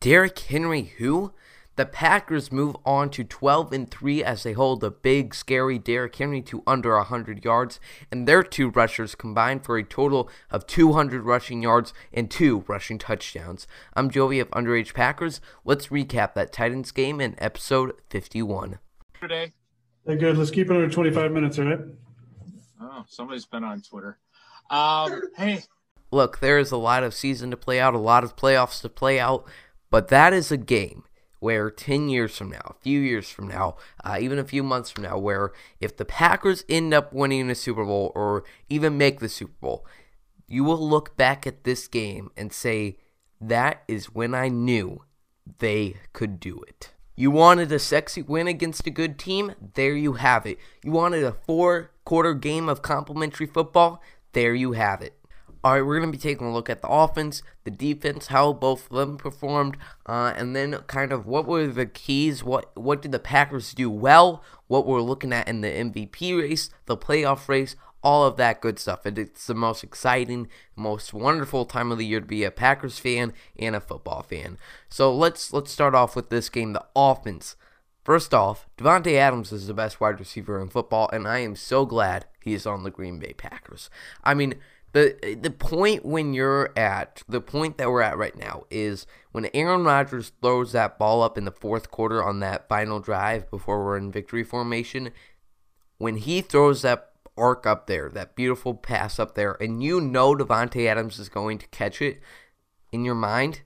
Derrick Henry, who? The Packers move on to 12 and 3 as they hold the big, scary Derrick Henry to under 100 yards, and their two rushers combined for a total of 200 rushing yards and two rushing touchdowns. I'm Jovi of Underage Packers. Let's recap that Titans game in episode 51. Today. Hey, good. Let's keep it under 25 minutes, all right? Oh, somebody's been on Twitter. Um, hey. Look, there is a lot of season to play out, a lot of playoffs to play out, but that is a game where 10 years from now, a few years from now, uh, even a few months from now, where if the Packers end up winning the Super Bowl or even make the Super Bowl, you will look back at this game and say, that is when I knew they could do it. You wanted a sexy win against a good team? There you have it. You wanted a four quarter game of complementary football? There you have it. All right, we're going to be taking a look at the offense, the defense, how both of them performed, uh, and then kind of what were the keys. What what did the Packers do well? What we're looking at in the MVP race, the playoff race, all of that good stuff. And it's the most exciting, most wonderful time of the year to be a Packers fan and a football fan. So let's let's start off with this game, the offense. First off, Davante Adams is the best wide receiver in football, and I am so glad he is on the Green Bay Packers. I mean the the point when you're at the point that we're at right now is when Aaron Rodgers throws that ball up in the fourth quarter on that final drive before we're in victory formation, when he throws that arc up there, that beautiful pass up there, and you know Davante Adams is going to catch it in your mind,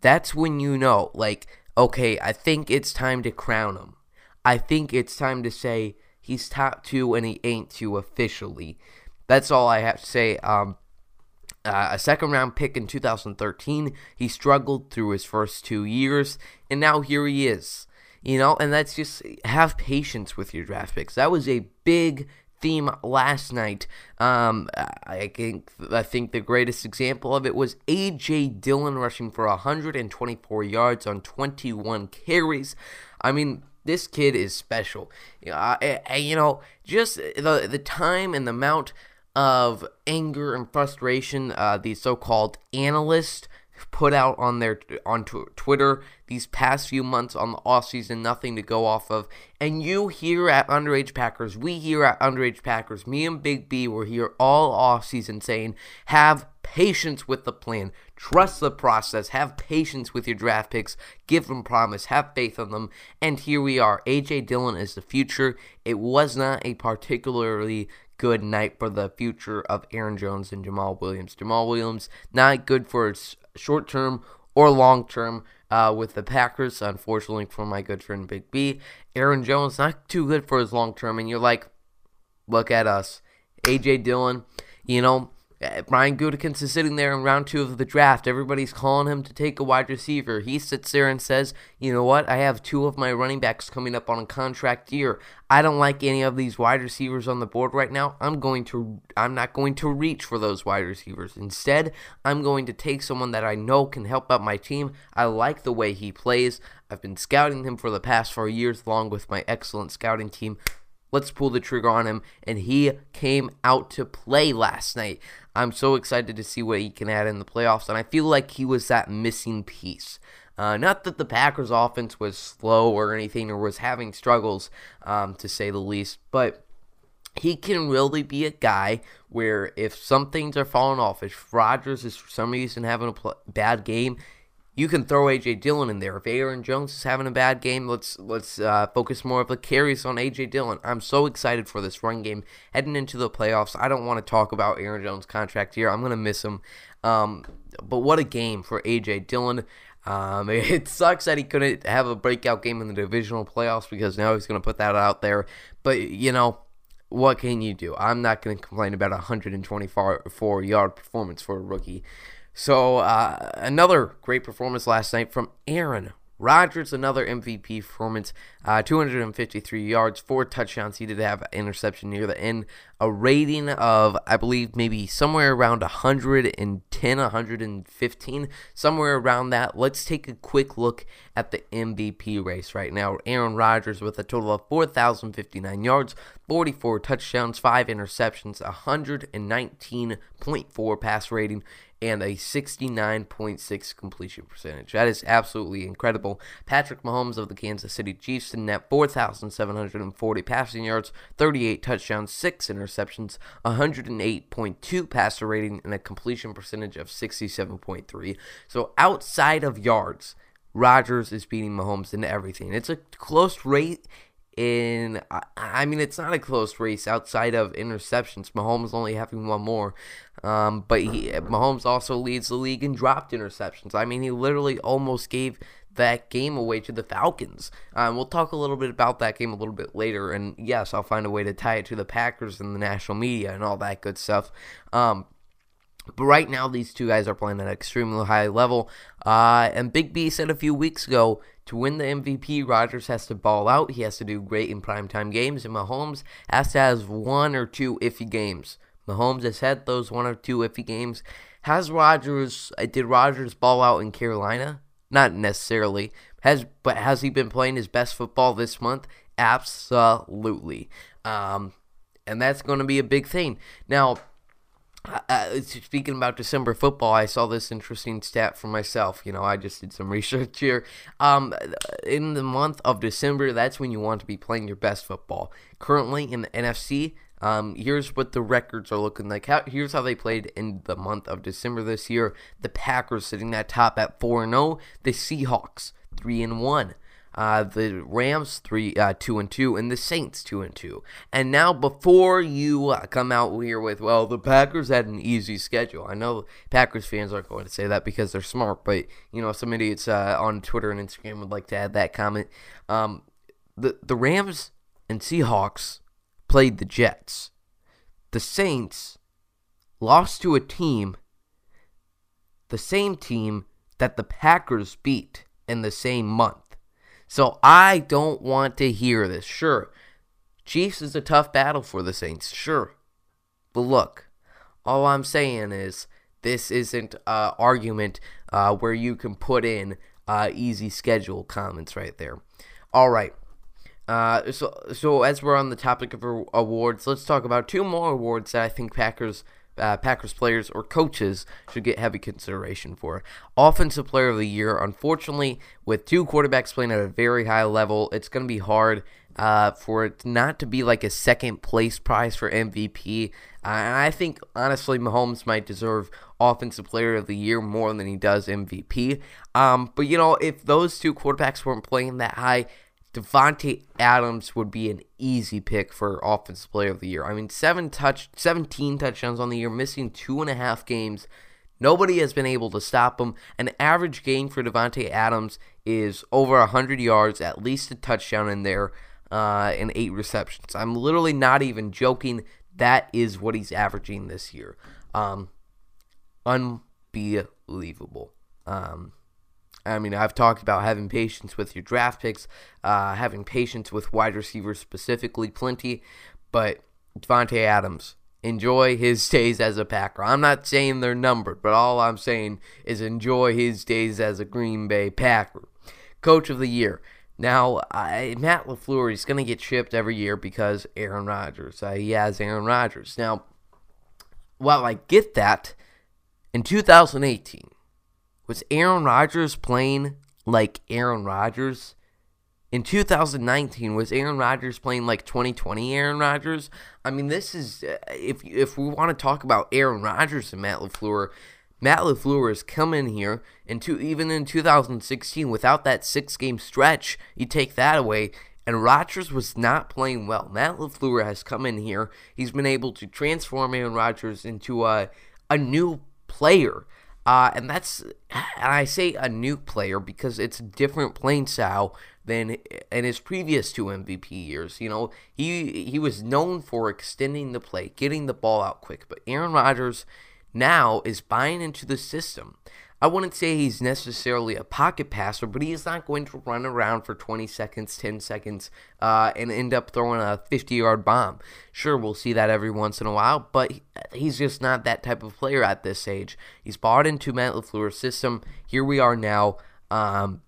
that's when you know, like, okay, I think it's time to crown him. I think it's time to say he's top two and he ain't two officially. That's all I have to say. Um, uh, a second round pick in 2013. He struggled through his first two years, and now here he is. You know, and that's just have patience with your draft picks. That was a big theme last night. Um, I think I think the greatest example of it was AJ Dillon rushing for 124 yards on 21 carries. I mean, this kid is special. Uh, you know, just the the time and the amount of anger and frustration uh, these so-called analysts put out on their on Twitter these past few months on the off season, nothing to go off of. And you here at Underage Packers, we here at Underage Packers, me and Big B were here all off season saying, have patience with the plan, trust the process, have patience with your draft picks, give them promise, have faith in them. And here we are. AJ Dillon is the future. It was not a particularly good night for the future of Aaron Jones and Jamaal Williams. Jamaal Williams not good for short term or long term uh, with the Packers, unfortunately for my good friend Big B. Aaron Jones not too good for his long term, and you're like, look at us, AJ Dillon. You know, Uh, Brian Gutekunst is sitting there in round two of the draft. Everybody's calling him to take a wide receiver. He sits there and says, "You know what? I have two of my running backs coming up on a contract year. I don't like any of these wide receivers on the board right now. I'm going to I'm not going to reach for those wide receivers. Instead, I'm going to take someone that I know can help out my team. I like the way he plays. I've been scouting him for the past 4 years along with my excellent scouting team let's pull the trigger on him. And he came out to play last night. I'm so excited to see what he can add in the playoffs. And I feel like he was that missing piece. Uh, not that the Packers' offense was slow or anything, or was having struggles, um, to say the least, but he can really be a guy where if some things are falling off, if Rodgers is for some reason having a pl- bad game, you can throw AJ Dillon in there. If Aaron Jones is having a bad game, let's let's uh, focus more of the carries on AJ Dillon. I'm so excited for this run game heading into the playoffs. I don't want to talk about Aaron Jones' contract here. I'm gonna miss him. Um, but what a game for AJ Dillon. Um, it sucks that he couldn't have a breakout game in the divisional playoffs because now he's going to put that out there. But, you know, what can you do? I'm not going to complain about a 124 yard performance for a rookie. So uh, another great performance last night from Aaron Rodgers, another MVP performance, uh, 253 yards, four touchdowns. He did have an interception near the end. A rating of, I believe, maybe somewhere around 110, 115, somewhere around that. Let's take a quick look at the MVP race right now. Aaron Rodgers with a total of 4,059 yards, 44 touchdowns, five interceptions, 119.4 pass rating. And a 69.6 completion percentage. That is absolutely incredible. Patrick Mahomes of the Kansas City Chiefs in net 4,740 passing yards, 38 touchdowns, 6 interceptions, 108.2 passer rating, and a completion percentage of 67.3. So outside of yards, Rodgers is beating Mahomes in everything. It's a close rate in I mean it's not a close race outside of interceptions. Mahomes only having one more. Um, but he Mahomes also leads the league in dropped interceptions. I mean he literally almost gave that game away to the Falcons. Um, we'll talk a little bit about that game a little bit later, and yes, I'll find a way to tie it to the Packers and the national media and all that good stuff. Um, but right now, these two guys are playing at an extremely high level. Uh, and Big B said a few weeks ago to win the MVP, Rodgers has to ball out. He has to do great in primetime games, and Mahomes has to have one or two iffy games. Mahomes has had those one or two iffy games. Has Rodgers uh, did Rodgers ball out in Carolina? Not necessarily. Has but has he been playing his best football this month? Absolutely. Um, and that's going to be a big thing. Now, uh, speaking about December football, I saw this interesting stat for myself. You know, I just did some research here. Um, in the month of December, that's when you want to be playing your best football. Currently in the NFC, um, here's what the records are looking like. How, here's how they played in the month of December this year. The Packers sitting at top at four and zero. Oh. The Seahawks three and one. Uh, the Rams three uh, two and two, and the Saints two and two. And now, before you uh, come out here with, well, the Packers had an easy schedule. I know Packers fans aren't going to say that because they're smart, but you know some idiots uh, on Twitter and Instagram would like to add that comment. Um, the the Rams and Seahawks played the Jets. The Saints lost to a team, the same team that the Packers beat in the same month. So I don't want to hear this. Sure, Chiefs is a tough battle for the Saints. Sure. But look, all I'm saying is this isn't an argument uh, where you can put in uh, easy schedule comments right there. All right. Uh, so, so as we're on the topic of awards, let's talk about two more awards that I think Packers uh, Packers players or coaches should get heavy consideration for. Offensive Player of the Year, unfortunately, with two quarterbacks playing at a very high level, it's going to be hard uh, for it not to be like a second place prize for MVP. And I think, honestly, Mahomes might deserve Offensive Player of the Year more than he does MVP. Um, but, you know, if those two quarterbacks weren't playing that high, Davante Adams would be an easy pick for Offensive Player of the Year. I mean, seven touch, 17 touchdowns on the year, missing two and a half games. Nobody has been able to stop him. An average game for Davante Adams is over 100 yards, at least a touchdown in there, uh, and eight receptions. I'm literally not even joking. That is what he's averaging this year. Um, unbelievable. Um, I mean, I've talked about having patience with your draft picks, uh, having patience with wide receivers specifically, plenty. But Davante Adams, enjoy his days as a Packer. I'm not saying they're numbered, but all I'm saying is enjoy his days as a Green Bay Packer. Coach of the Year. Now, I, Matt LaFleur is going to get shipped every year because Aaron Rodgers. Uh, he has Aaron Rodgers. Now, while I get that, in 2018, was Aaron Rodgers playing like Aaron Rodgers? In 2019, was Aaron Rodgers playing like 2020 Aaron Rodgers? I mean, this is uh, if if we want to talk about Aaron Rodgers and Matt LaFleur, Matt LaFleur has come in here and to even in 2016 without that six game stretch, you take that away, and Rodgers was not playing well. Matt LaFleur has come in here. He's been able to transform Aaron Rodgers into a a new player. Uh, and that's, and I say a new player because it's a different playing style than in his previous two MVP years. You know, he he was known for extending the play, getting the ball out quick, but Aaron Rodgers now is buying into the system. I wouldn't say he's necessarily a pocket passer, but he is not going to run around for 20 seconds, 10 seconds, uh, and end up throwing a 50 yard bomb. Sure, we'll see that every once in a while, but he's just not that type of player at this age. He's bought into Matt LaFleur's system. Here we are now. Um,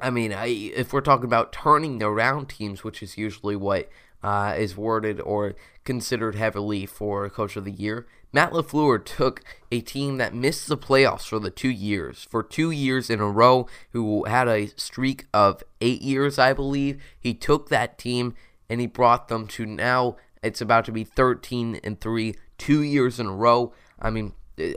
I mean, I, if we're talking about turning around teams, which is usually what uh, is worded or considered heavily for Coach of the Year, Matt LaFleur took a team that missed the playoffs for the two years, for two years in a row, who had a streak of eight years, I believe. He took that team and he brought them to now it's about to be 13 and 3, two years in a row. I mean,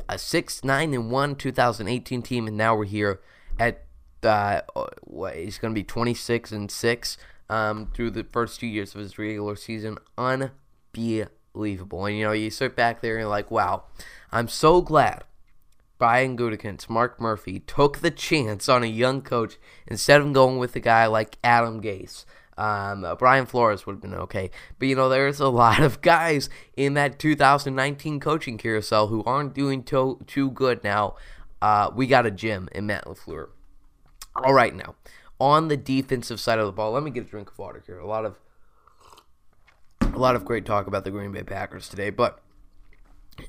a 6 9 and 1 2018 team, and now we're here at uh, what, he's going to be 26 and 6 um, through the first two years of his regular season. Unbelievable. And, you know, you sit back there and you're like, wow, I'm so glad Brian Gutekunst, Mark Murphy took the chance on a young coach instead of going with a guy like Adam Gase. Um, uh, Brian Flores would have been okay. But, you know, there's a lot of guys in that 2019 coaching carousel who aren't doing to- too good now. Uh, we got a gym in Matt LaFleur. All right, now on the defensive side of the ball, let me get a drink of water here. A lot of a lot of great talk about the Green Bay Packers today, but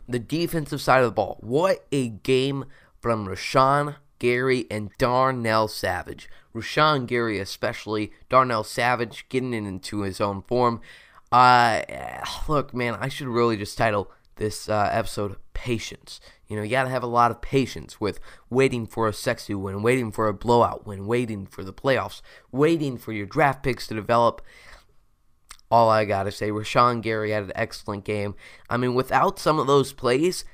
the defensive side of the ball, what a game from Rashan Gary and Darnell Savage. Rashan Gary, especially Darnell Savage, getting into his own form. Uh, look, man, I should really just title this uh, episode "Patience." You know, you got to have a lot of patience with waiting for a sexy win, waiting for a blowout win, waiting for the playoffs, waiting for your draft picks to develop. All I got to say, Rashan Gary had an excellent game. I mean, without some of those plays,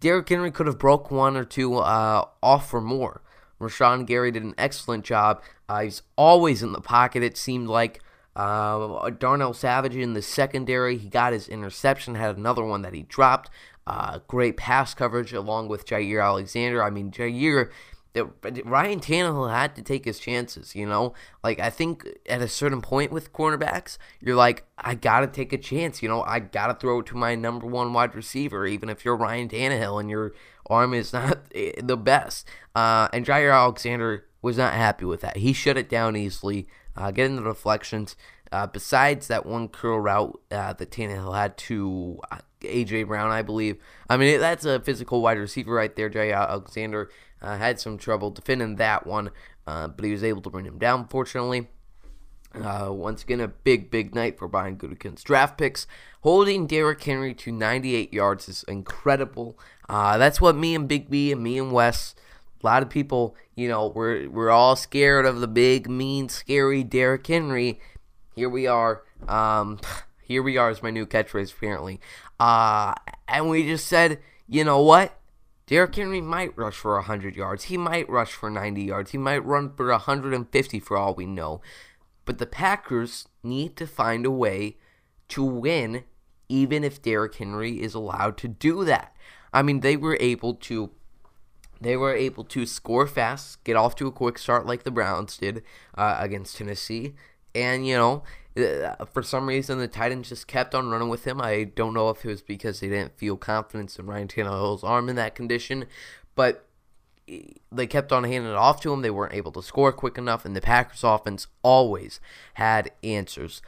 Derrick Henry could have broke one or two uh, off for more. Rashan Gary did an excellent job. Uh, he's always in the pocket, it seemed like. Uh, Darnell Savage in the secondary, he got his interception, had another one that he dropped. Uh, great pass coverage along with Jaire Alexander. I mean, Jaire, Ryan Tannehill had to take his chances, you know? Like, I think at a certain point with cornerbacks, you're like, I got to take a chance, you know? I got to throw it to my number one wide receiver, even if you're Ryan Tannehill and your arm is not the best. Uh, and Jaire Alexander was not happy with that. He shut it down easily, uh, getting the deflections. Uh, besides that one curl route uh, that Tannehill had to uh, AJ Brown, I believe. I mean, that's a physical wide receiver right there. Jay Alexander uh, had some trouble defending that one, uh, but he was able to bring him down, fortunately. Uh, once again, a big, big night for Brian Gutekunst. Draft picks holding Derrick Henry to 98 yards is incredible. that's what me and Big B and me and Wes a lot of people, you know, we're we're all scared of the big, mean, scary Derrick Henry. Here we are. Um, here we are is my new catchphrase apparently. Uh, and we just said, you know what? Derrick Henry might rush for 100 yards. He might rush for 90 yards. He might run for 150 for all we know. But the Packers need to find a way to win, even if Derrick Henry is allowed to do that. I mean, they were able to. They were able to score fast, get off to a quick start like the Browns did uh, against Tennessee, and you know for some reason, the Titans just kept on running with him. I don't know if it was because they didn't feel confidence in Ryan Tannehill's arm in that condition, but they kept on handing it off to him. They weren't able to score quick enough, and the Packers offense always had answers.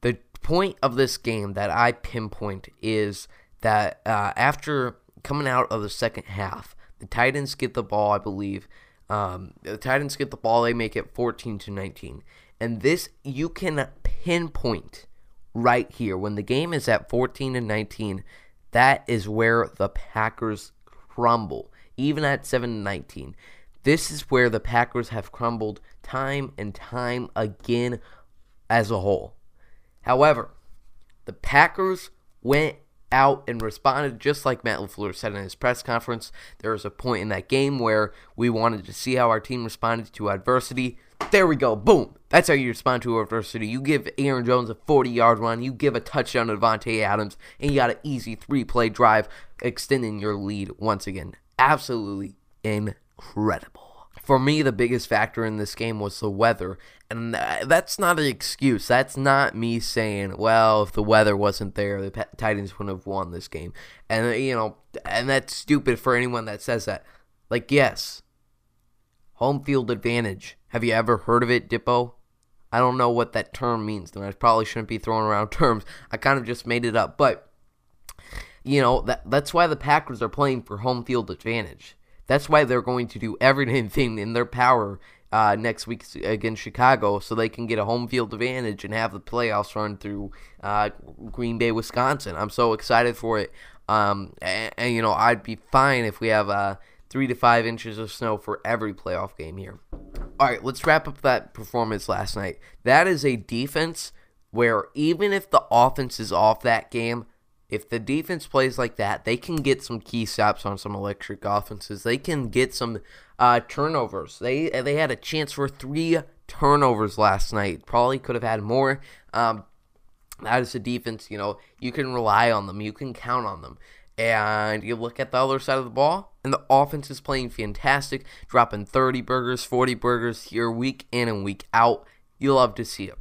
The point of this game that I pinpoint is that uh, after coming out of the second half, the Titans get the ball, I believe. Um, the Titans get the ball, they make it 14 to 19. And this you can pinpoint right here when the game is at 14 and 19. That is where the Packers crumble, even at 7 and 19. This is where the Packers have crumbled time and time again as a whole. However, the Packers went out and responded just like Matt LaFleur said in his press conference. There was a point in that game where we wanted to see how our team responded to adversity. There we go. Boom. That's how you respond to adversity. You give Aaron Jones a 40 yard run, you give a touchdown to Davante Adams, and you got an easy three play drive, extending your lead once again. Absolutely incredible. For me, the biggest factor in this game was the weather. And that's not an excuse. That's not me saying, well, if the weather wasn't there, the Titans wouldn't have won this game. And, you know, and that's stupid for anyone that says that. Like, yes, home field advantage. Have you ever heard of it, Dippo? I don't know what that term means, and I probably shouldn't be throwing around terms. I kind of just made it up. But, you know, that, that's why the Packers are playing for home field advantage. That's why they're going to do everything in their power uh, next week against Chicago so they can get a home field advantage and have the playoffs run through uh, Green Bay, Wisconsin. I'm so excited for it. Um, and, and, you know, I'd be fine if we have uh, three to five inches of snow for every playoff game here. All right, let's wrap up that performance last night. That is a defense where even if the offense is off that game, if the defense plays like that, they can get some key stops on some electric offenses. They can get some uh, turnovers. They they had a chance for three turnovers last night. Probably could have had more. Um, that is a defense, you know, you can rely on them. You can count on them. And you look at the other side of the ball, and the offense is playing fantastic, dropping 30 burgers, 40 burgers here week in and week out. You love to see it.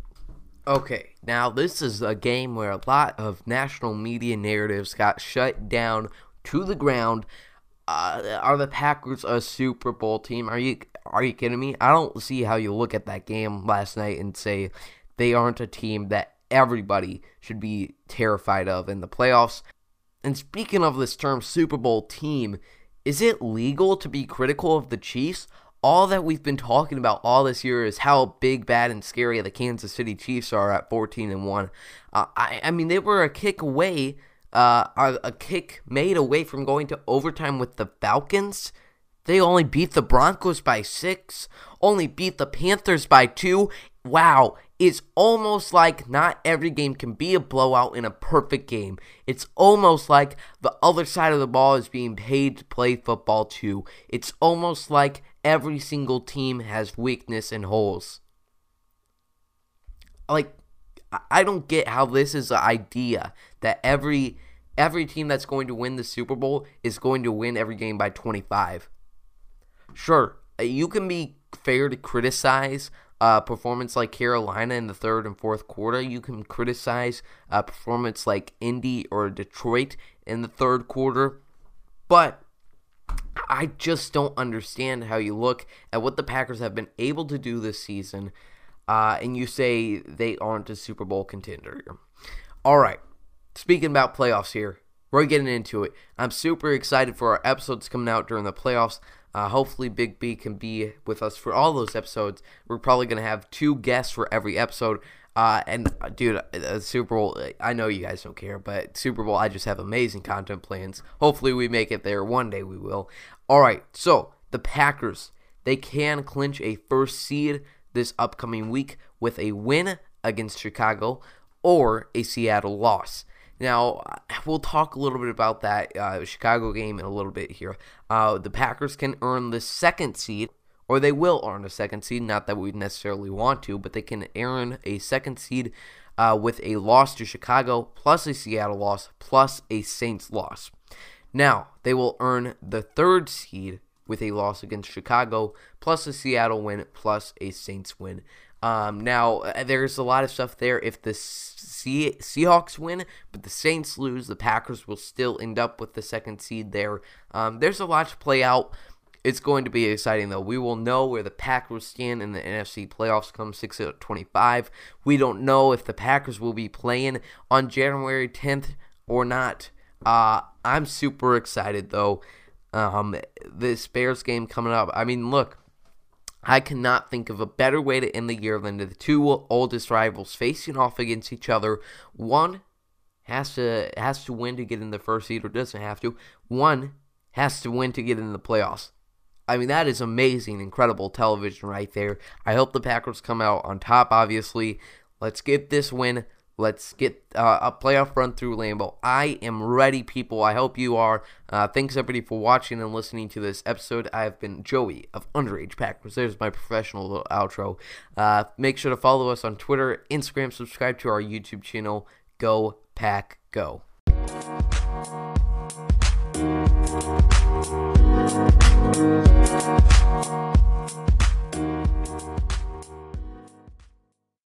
Okay, now this is a game where a lot of national media narratives got shut down to the ground. Uh, are the Packers a Super Bowl team? Are you are you kidding me? I don't see how you look at that game last night and say they aren't a team that everybody should be terrified of in the playoffs. And speaking of this term Super Bowl team, is it legal to be critical of the Chiefs? All that we've been talking about all this year is how big, bad, and scary the Kansas City Chiefs are at 14 and one. Uh, I, I mean, they were a kick away, uh, a, a kick made away from going to overtime with the Falcons. They only beat the Broncos by six, only beat the Panthers by two. Wow, it's almost like not every game can be a blowout in a perfect game. It's almost like the other side of the ball is being paid to play football too. It's almost like every single team has weakness and holes. Like I don't get how this is an idea that every every team that's going to win the Super Bowl is going to win every game by 25. Sure, you can be fair to criticize uh, performance like Carolina in the third and fourth quarter. You can criticize a performance like Indy or Detroit in the third quarter, but I just don't understand how you look at what the Packers have been able to do this season, uh, and you say they aren't a Super Bowl contender. All right, speaking about playoffs here, we're getting into it. I'm super excited for our episodes coming out during the playoffs. Uh, hopefully, Big B can be with us for all those episodes. We're probably going to have two guests for every episode. Uh, and uh, dude, uh, Super Bowl, I know you guys don't care, but Super Bowl, I just have amazing content plans. Hopefully, we make it there one day. We will. All right, so the Packers, they can clinch a first seed this upcoming week with a win against Chicago or a Seattle loss. Now, we'll talk a little bit about that uh, Chicago game in a little bit here. Uh, the Packers can earn the second seed or they will earn a second seed. Not that we necessarily want to, but they can earn a second seed uh, with a loss to Chicago, plus a Seattle loss, plus a Saints loss. Now, they will earn the third seed with a loss against Chicago, plus a Seattle win, plus a Saints win. Um, now, uh, there's a lot of stuff there. If the Se- Seahawks win, but the Saints lose, the Packers will still end up with the second seed there. Um, there's a lot to play out. It's going to be exciting though. We will know where the Packers stand in the NFC playoffs come 6 25. We don't know if the Packers will be playing on January 10th or not. Uh, I'm super excited though. Um, this Bears game coming up. I mean, look, I cannot think of a better way to end the year than the two oldest rivals facing off against each other. One has to has to win to get in the first seed, or doesn't have to. One has to win to get in the playoffs. I mean, that is amazing, incredible television right there. I hope the Packers come out on top, obviously. Let's get this win. Let's get uh, a playoff run through Lambeau. I am ready, people. I hope you are. Uh, thanks, everybody, for watching and listening to this episode. I have been Joey of Underage Packers. There's my professional outro. Uh, make sure to follow us on Twitter, Instagram, subscribe to our YouTube channel. Go, Pack, go. Thank you.